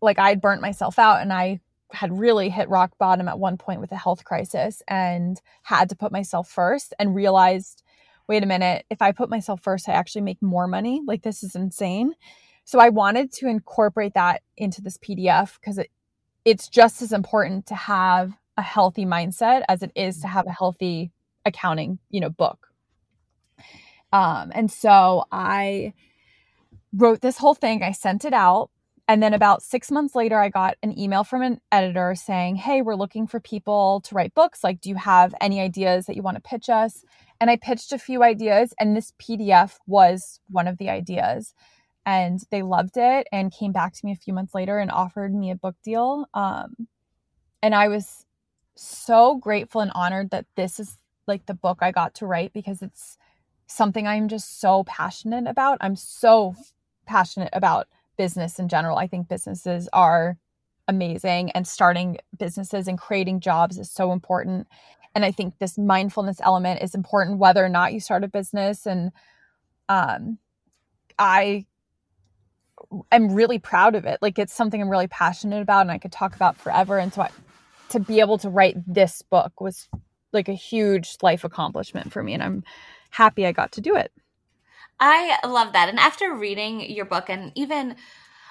like I'd burnt myself out and I had really hit rock bottom at one point with a health crisis and had to put myself first and realized, wait a minute, if I put myself first, I actually make more money. Like this is insane. So I wanted to incorporate that into this PDF because it, it's just as important to have a healthy mindset as it is to have a healthy accounting, you know, book. Um, and so I wrote this whole thing. I sent it out. And then about six months later, I got an email from an editor saying, Hey, we're looking for people to write books. Like, do you have any ideas that you want to pitch us? And I pitched a few ideas, and this PDF was one of the ideas and they loved it and came back to me a few months later and offered me a book deal. Um, and I was so grateful and honored that this is like the book I got to write because it's something I'm just so passionate about. I'm so passionate about business in general. I think businesses are amazing and starting businesses and creating jobs is so important. And I think this mindfulness element is important whether or not you start a business. And um, I am really proud of it. Like it's something I'm really passionate about and I could talk about forever. And so I, to be able to write this book was like a huge life accomplishment for me. And I'm happy I got to do it. I love that. And after reading your book and even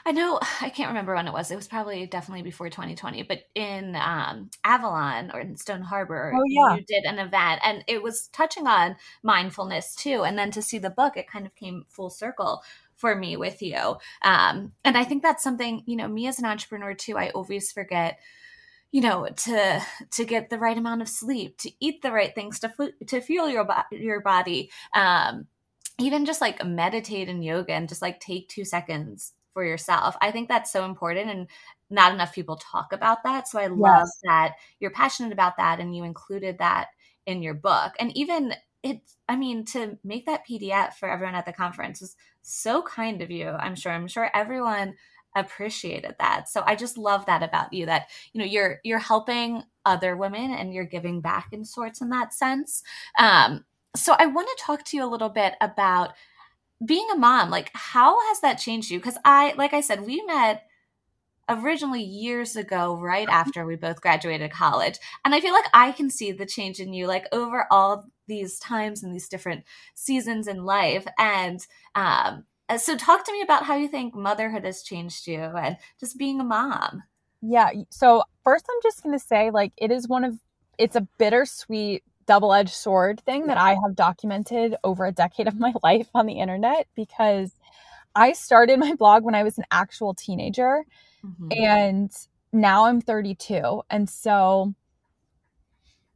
I know *sighs* I can't remember when it was. It was probably definitely before 2020, but in um, Avalon or in Stone Harbor, oh, yeah. you did an event and it was touching on mindfulness too. And then to see the book, it kind of came full circle for me with you. Um, and I think that's something, you know, me as an entrepreneur too, I always forget you know to to get the right amount of sleep to eat the right things to to fuel your your body um even just like meditate and yoga and just like take 2 seconds for yourself. I think that's so important and not enough people talk about that so i love yes. that you're passionate about that and you included that in your book and even it's i mean to make that pdf for everyone at the conference was so kind of you i'm sure. I'm sure everyone appreciated that so i just love that about you that you know you're you're helping other women and you're giving back in sorts in that sense. Um so i want to talk to you a little bit about being a mom like how has that changed you because i like i said we met originally years ago, right after we both graduated college. And I feel like I can see the change in you, like over all these times and these different seasons in life. And um, uh, so, talk to me about how you think motherhood has changed you and just being a mom. Yeah. So, first, I'm just going to say, like, it is one of, it's a bittersweet double edged sword thing that I have documented over a decade of my *laughs* life on the internet because I started my blog when I was an actual teenager mm-hmm. and now I'm 32. And so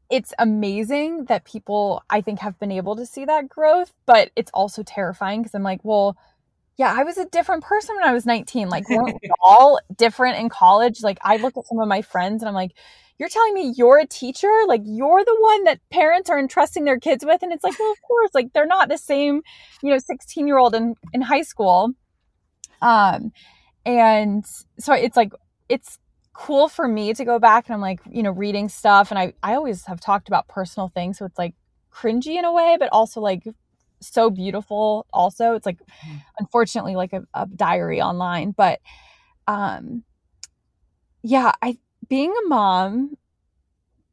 it's amazing that people I think have been able to see that growth, but it's also terrifying because I'm like, well, yeah, I was a different person when I was 19. Like, weren't we *laughs* all different in college? Like, I look at some of my friends and I'm like, you're telling me you're a teacher? Like, you're the one that parents are entrusting their kids with? And it's like, well, of course, like, they're not the same, you know, 16 year old in, in high school. Um, and so it's like, it's cool for me to go back and I'm like, you know, reading stuff. And I, I always have talked about personal things. So it's like cringy in a way, but also like so beautiful. Also, it's like, mm-hmm. unfortunately, like a, a diary online. But um, yeah, I, being a mom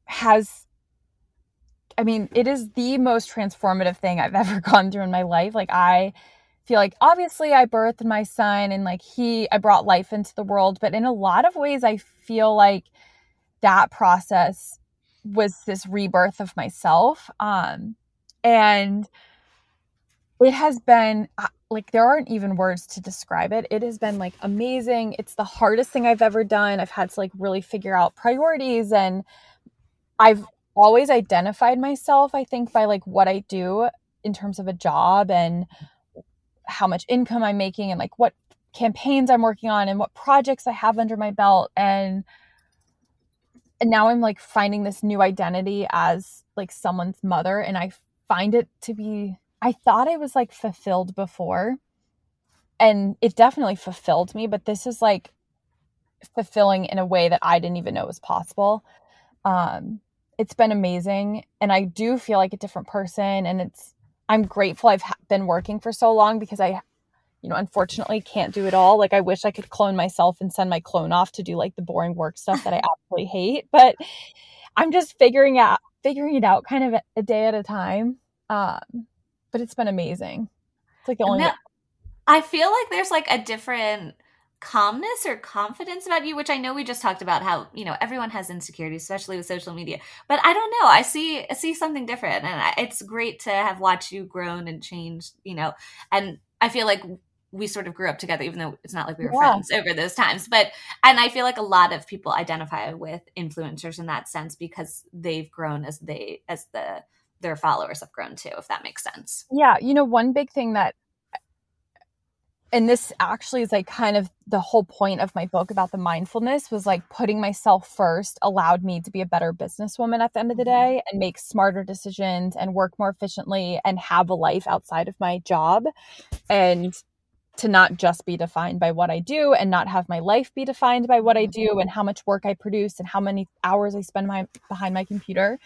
has I mean, it is the most transformative thing I've *laughs* ever gone through in my life. Like I feel like obviously I birthed my son and like he I brought life into the world, but in a lot of ways I feel like that process was this rebirth of myself. Um, and it has been uh, like there aren't even words to describe it. It has been like amazing. It's the hardest thing I've ever done. I've had to like really figure out priorities and I've always identified myself, I think, by like what I do in terms of a job and how much income I'm making and like what campaigns I'm working on and what projects I have under my belt and and now I'm like finding this new identity as like someone's mother and I find it to be I thought I was like fulfilled before and it definitely fulfilled me but this is like fulfilling in a way that I didn't even know was possible. Um it's been amazing and I do feel like a different person and it's I'm grateful I've been working for so long because I you know unfortunately can't do it all. Like I wish I could clone myself and send my clone off to do like the boring work stuff that I *laughs* absolutely hate but I'm just figuring out figuring it out kind of a day at a time. Um but it's been amazing. It's like the only I feel like there's like a different calmness or confidence about you which i know we just talked about how you know everyone has insecurities especially with social media. But i don't know. I see I see something different and I, it's great to have watched you grown and changed you know. And i feel like we sort of grew up together even though it's not like we were yeah. friends over those times. But and i feel like a lot of people identify with influencers in that sense because they've grown as they as the their followers have grown too if that makes sense yeah you know one big thing that and this actually is like kind of the whole point of my book about the mindfulness was like putting myself first allowed me to be a better businesswoman at the end of the mm-hmm. day and make smarter decisions and work more efficiently and have a life outside of my job and to not just be defined by what I do and not have my life be defined by what I do mm-hmm. and how much work I produce and how many hours I spend my, behind my computer.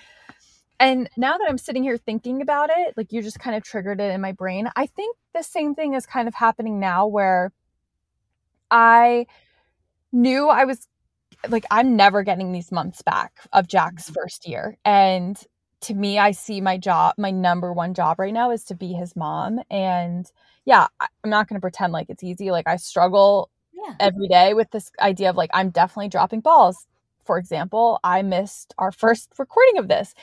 And now that I'm sitting here thinking about it, like you just kind of triggered it in my brain, I think the same thing is kind of happening now where I knew I was like, I'm never getting these months back of Jack's mm-hmm. first year. And to me, I see my job, my number one job right now is to be his mom. And yeah, I'm not going to pretend like it's easy. Like, I struggle yeah. every day with this idea of like, I'm definitely dropping balls for example, I missed our first recording of this.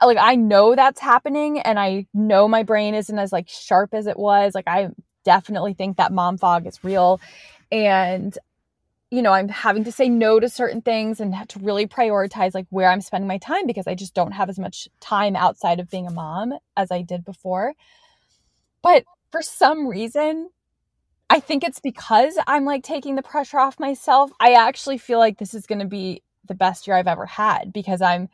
Like I know that's happening and I know my brain isn't as like sharp as it was. Like I definitely think that mom fog is real and you know, I'm having to say no to certain things and have to really prioritize like where I'm spending my time because I just don't have as much time outside of being a mom as I did before. But for some reason, I think it's because I'm like taking the pressure off myself. I actually feel like this is going to be the best year I've ever had because I'm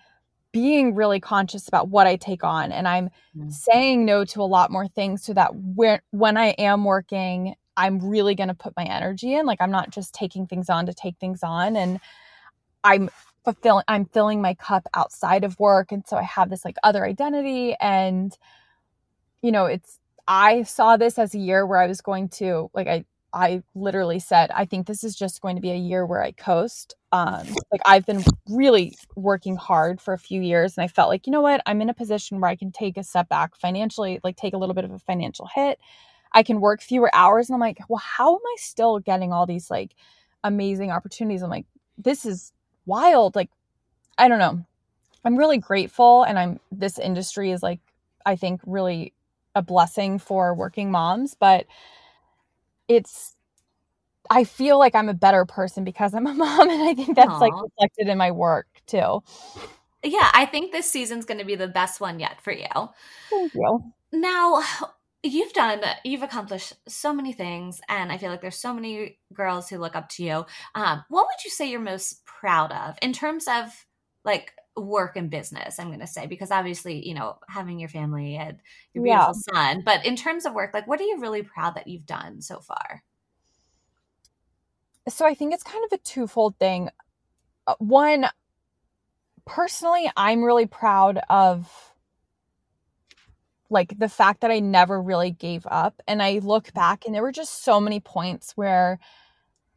being really conscious about what I take on and I'm mm-hmm. saying no to a lot more things so that when when I am working I'm really going to put my energy in like I'm not just taking things on to take things on and I'm fulfilling I'm filling my cup outside of work and so I have this like other identity and you know it's I saw this as a year where I was going to like I I literally said, I think this is just going to be a year where I coast. Um, *laughs* like I've been really working hard for a few years and I felt like, you know what, I'm in a position where I can take a step back financially, like take a little bit of a financial hit. I can work fewer hours. And I'm like, well, how am I still getting all these like amazing opportunities? I'm like, this is wild. Like, I don't know. I'm really grateful and I'm this industry is like, I think really a blessing for working moms, but it's I feel like I'm a better person because I'm a *laughs* mom and I think that's Aww. like reflected in my work too. Yeah, I think this season's going to be the best one yet for you. Thank you. Now, you've done you've accomplished so many things and i feel like there's so many girls who look up to you um, what would you say you're most proud of in terms of like work and business i'm going to say because obviously you know having your family and your beautiful yeah. son but in terms of work like what are you really proud that you've done so far? So i think it's kind of a twofold thing. Uh, one personally i'm really proud of like the fact that i never really gave up and i look back and there were just so many points where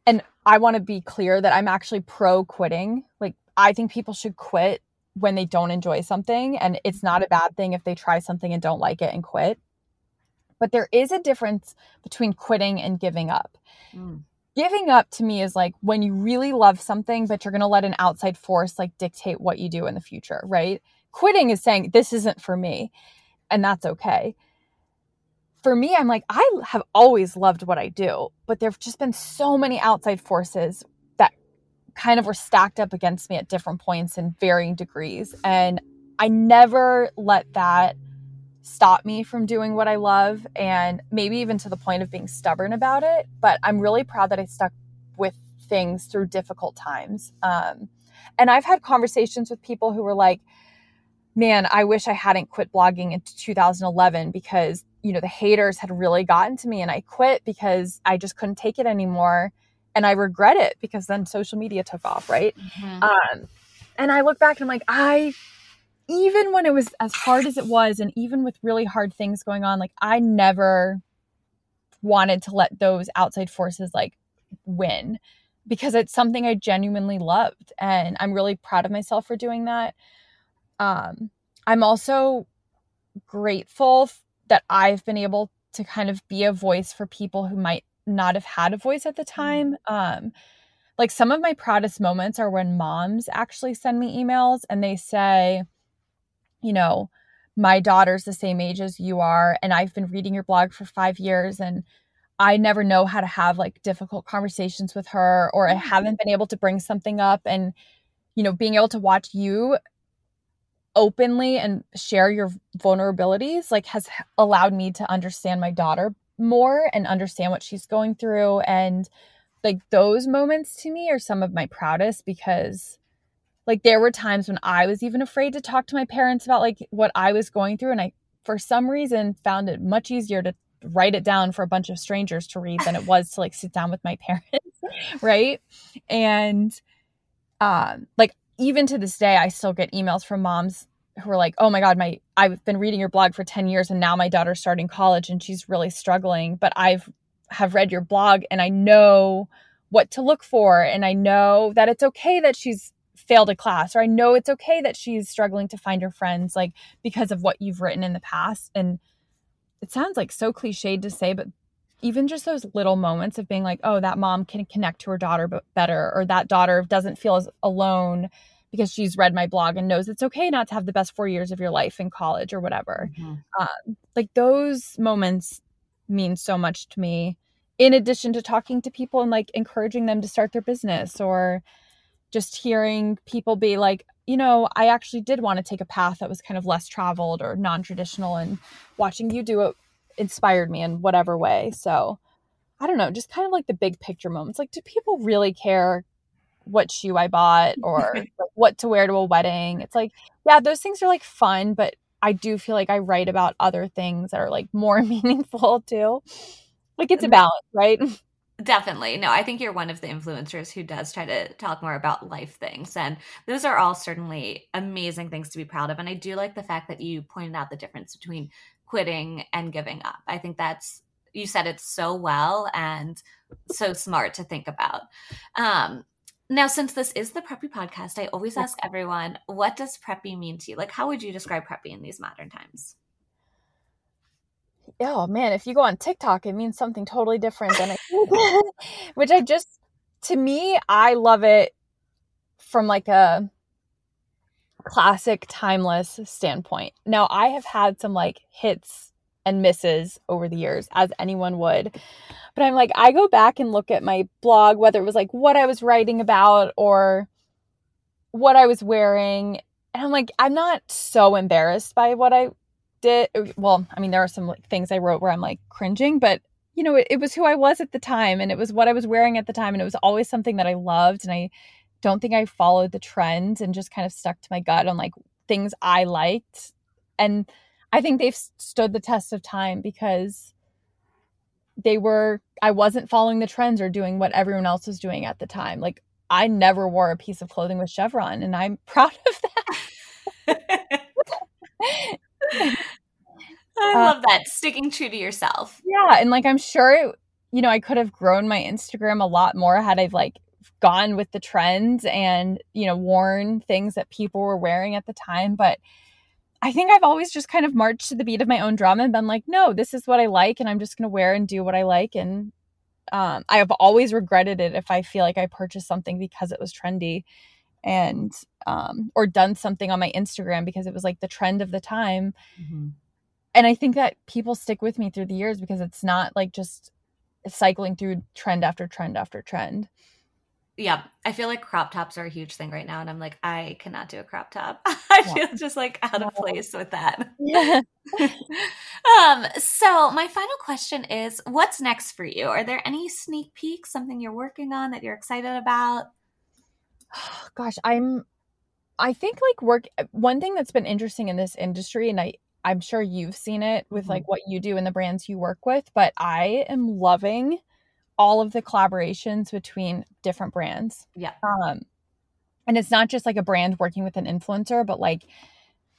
and i want to be clear that i'm actually pro quitting like I think people should quit when they don't enjoy something and it's not a bad thing if they try something and don't like it and quit but there is a difference between quitting and giving up mm. giving up to me is like when you really love something, but you're going to let an outside force like dictate what you do in the future, right? Quitting is saying, this isn't for me. And that's okay. For me, I'm like, I have always loved what I do, but there have just been so many outside forces kind of were stacked up against me at different points in varying degrees. And I never let that stop me from doing what I love and maybe even to the point of being stubborn about it. But I'm really proud that I stuck with things through difficult times. Um, and I've had conversations with people who were like, man, I wish I hadn't quit blogging in 2011 because, you know, the haters had really gotten to me and I quit because I just couldn't take it anymore. And I regret it because then social media took off, right? Mm-hmm. Um, and I look back and I'm like, I even when it was as hard as it was and even with really hard things going on like i never wanted to let those outside forces like win because it's something i genuinely loved and i'm really proud of myself for doing that um i'm also grateful that i've been able to kind of be a voice for people who might not have had a voice at the mm-hmm. time um like some of my proudest moments are when moms actually send me emails and they say you know, my daughter's the same age as you are, and I've been reading your blog for five years, and I never know how to have like difficult conversations with her, or I haven't been able to bring something up. And, you know, being able to watch you openly and share your vulnerabilities like has allowed me to understand my daughter more and understand what she's going through and like those moments to me are some of my proudest because like there were times when I was even afraid to talk to my parents about like what I was going through and I for some reason found it much easier to write it down for a bunch of strangers to read than it was to like sit down with my *laughs* parents, right? And um like even to this day I still get emails from moms who are like, "Oh my god, my I've been reading your blog for 10 years and now my daughter's starting college and she's really struggling, but I've have read your blog and I know what to look for and I know that it's okay that she's failed a class or I know it's okay that she's struggling to find her friends like because of what you've written in the past. And it sounds like so cliched to say but even just those little moments of being like oh that mom can connect to her daughter better or that daughter doesn't feel as alone because she's read my blog and knows it's okay not to have the best four years of your life in college or whatever mm-hmm. um, like those moments mean so much to me in addition to talking to people and like encouraging them to start their business or just hearing people be like, you know, I actually did want to take a path that was kind of less traveled or non traditional, and watching you do it inspired me in whatever way. So I don't know, just kind of like the big picture moments. Like, do people really care what shoe I bought or *laughs* like, what to wear to a wedding? It's like, yeah, those things are like fun, but I do feel like I write about other things that are like more *laughs* meaningful too. Like, it's a balance, right? Definitely. No, I think you're one of the influencers who does try to talk more about life things. And those are all certainly amazing things to be proud of. And I do like the fact that you pointed out the difference between quitting and giving up. I think that's, you said it so well and so smart to think about. Um, now, since this is the Preppy podcast, I always ask everyone, what does Preppy mean to you? Like, how would you describe Preppy in these modern times? oh man, if you go on TikTok, it means something totally different than it, *laughs* which I just, to me, I love it from like a classic, timeless standpoint. Now, I have had some like hits and misses over the years, as anyone would. But I'm like, I go back and look at my blog, whether it was like what I was writing about or what I was wearing. And I'm like, I'm not so embarrassed by what I did uh, well i mean there are some like, things i wrote where i'm like cringing but you know it, it was who i was at the time and it was what i was wearing at the time and it was always something that i loved and i don't think i followed the trends and just kind of stuck to my gut on like things i liked and i think they've stood the test of time because they were i wasn't following the trends or doing what everyone else was doing at the time like i never wore a piece of clothing with chevron and i'm *laughs* proud of that *laughs* I uh, love that sticking true to yourself. Yeah, and like I'm sure you know I could have grown my Instagram a lot more had I like gone with the trends and you know worn things that people were wearing at the time, but I think I've always just kind of marched to the beat of my own drum and been like, no, this is what I like and I'm just going to wear and do what I like and um, I have always regretted it if I feel like I purchased something because it was trendy and um, or done something on my Instagram because it was like the trend of the time. Mm-hmm. And I think that people stick with me through the years because it's not like just cycling through trend after trend after trend. Yeah, I feel like crop tops are a huge thing right now, and I'm like, I cannot do a crop top. *laughs* I yeah. feel just like out of place with that. Yeah. *laughs* um. So my final question is, what's next for you? Are there any sneak peeks, something you're working on that you're excited about? *sighs* Gosh, I'm. I think like work. One thing that's been interesting in this industry, and I I'm sure you've seen it with mm-hmm. like what you do and the brands you work with, but I am loving all of the collaborations between different brands. Yeah. Um and it's not just like a brand working with an influencer, but like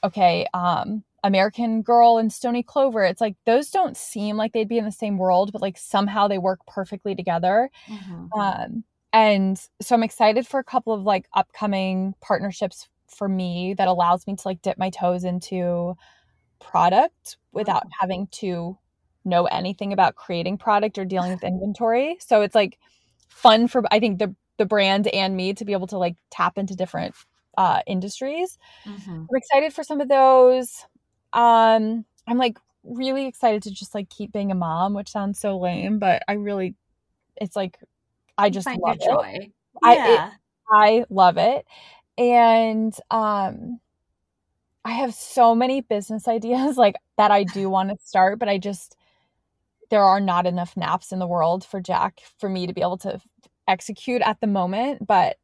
okay, um American Girl and Stoney Clover, it's like those don't seem like they'd be in the same world, but like somehow they work perfectly together. Mm-hmm. Um and so I'm excited for a couple of like upcoming partnerships for me that allows me to like dip my toes into product without having to know anything about creating product or dealing with inventory. So it's like fun for I think the the brand and me to be able to like tap into different uh industries. Mm-hmm. I'm excited for some of those. Um I'm like really excited to just like keep being a mom, which sounds so lame, but I really it's like I just love it. Joy. I it, I love it. And um I have so many business *laughs* ideas like that I do want to start, but I just there are not enough naps in the world for Jack for me to be able to execute at the moment, but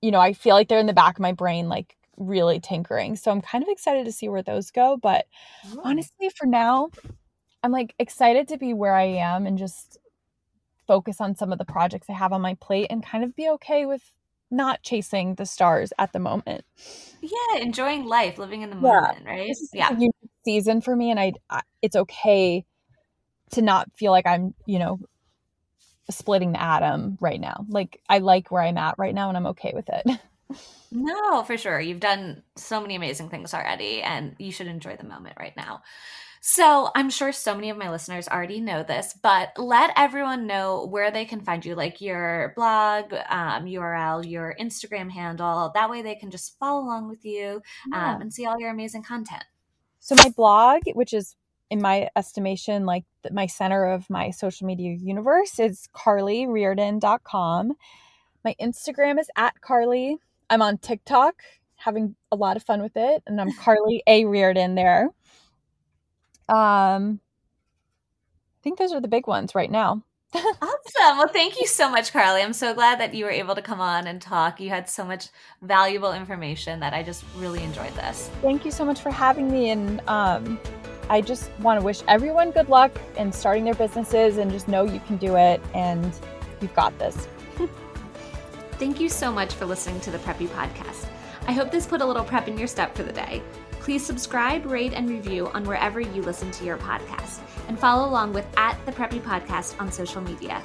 you know, I feel like they're in the back of my brain like really tinkering. So I'm kind of excited to see where those go, but honestly for now, I'm like excited to be where I am and just focus on some of the projects I have on my plate and kind of be okay with not chasing the stars at the moment. Yeah, enjoying life, living in the moment, yeah. right? yeah, season for me, and I, I, it's okay to not feel like I'm, you know, splitting the atom right now. Like I like where I'm at right now, and I'm okay with it. *laughs* no, for sure. You've done so many amazing things already, and you should enjoy the moment right now. So I'm sure so many of my listeners already know this, but let everyone know where they can find you, like your blog, um, URL, your Instagram handle. That way they can just follow along with you um, and see all your amazing content. So my blog, which is in my estimation, like my center of my social media universe, is carlyriordan.com. My Instagram is at Carly. I'm on TikTok, having a lot of fun with it, and I'm *laughs* Carly A Riordan there. Um, I think those are the big ones right now. *laughs* awesome. Well, thank you so much, Carly. I'm so glad that you were able to come on and talk. You had so much valuable information that I just really enjoyed this. Thank you so much for having me. And um, I just want to wish everyone good luck in starting their businesses and just know you can do it and you've got this. *laughs* Thank you so much for listening to the Preppy Podcast. I hope this put a little prep in your step for the day. Please subscribe, rate, and review on wherever you listen to your podcast. And follow along with at the Preppy Podcast on social media.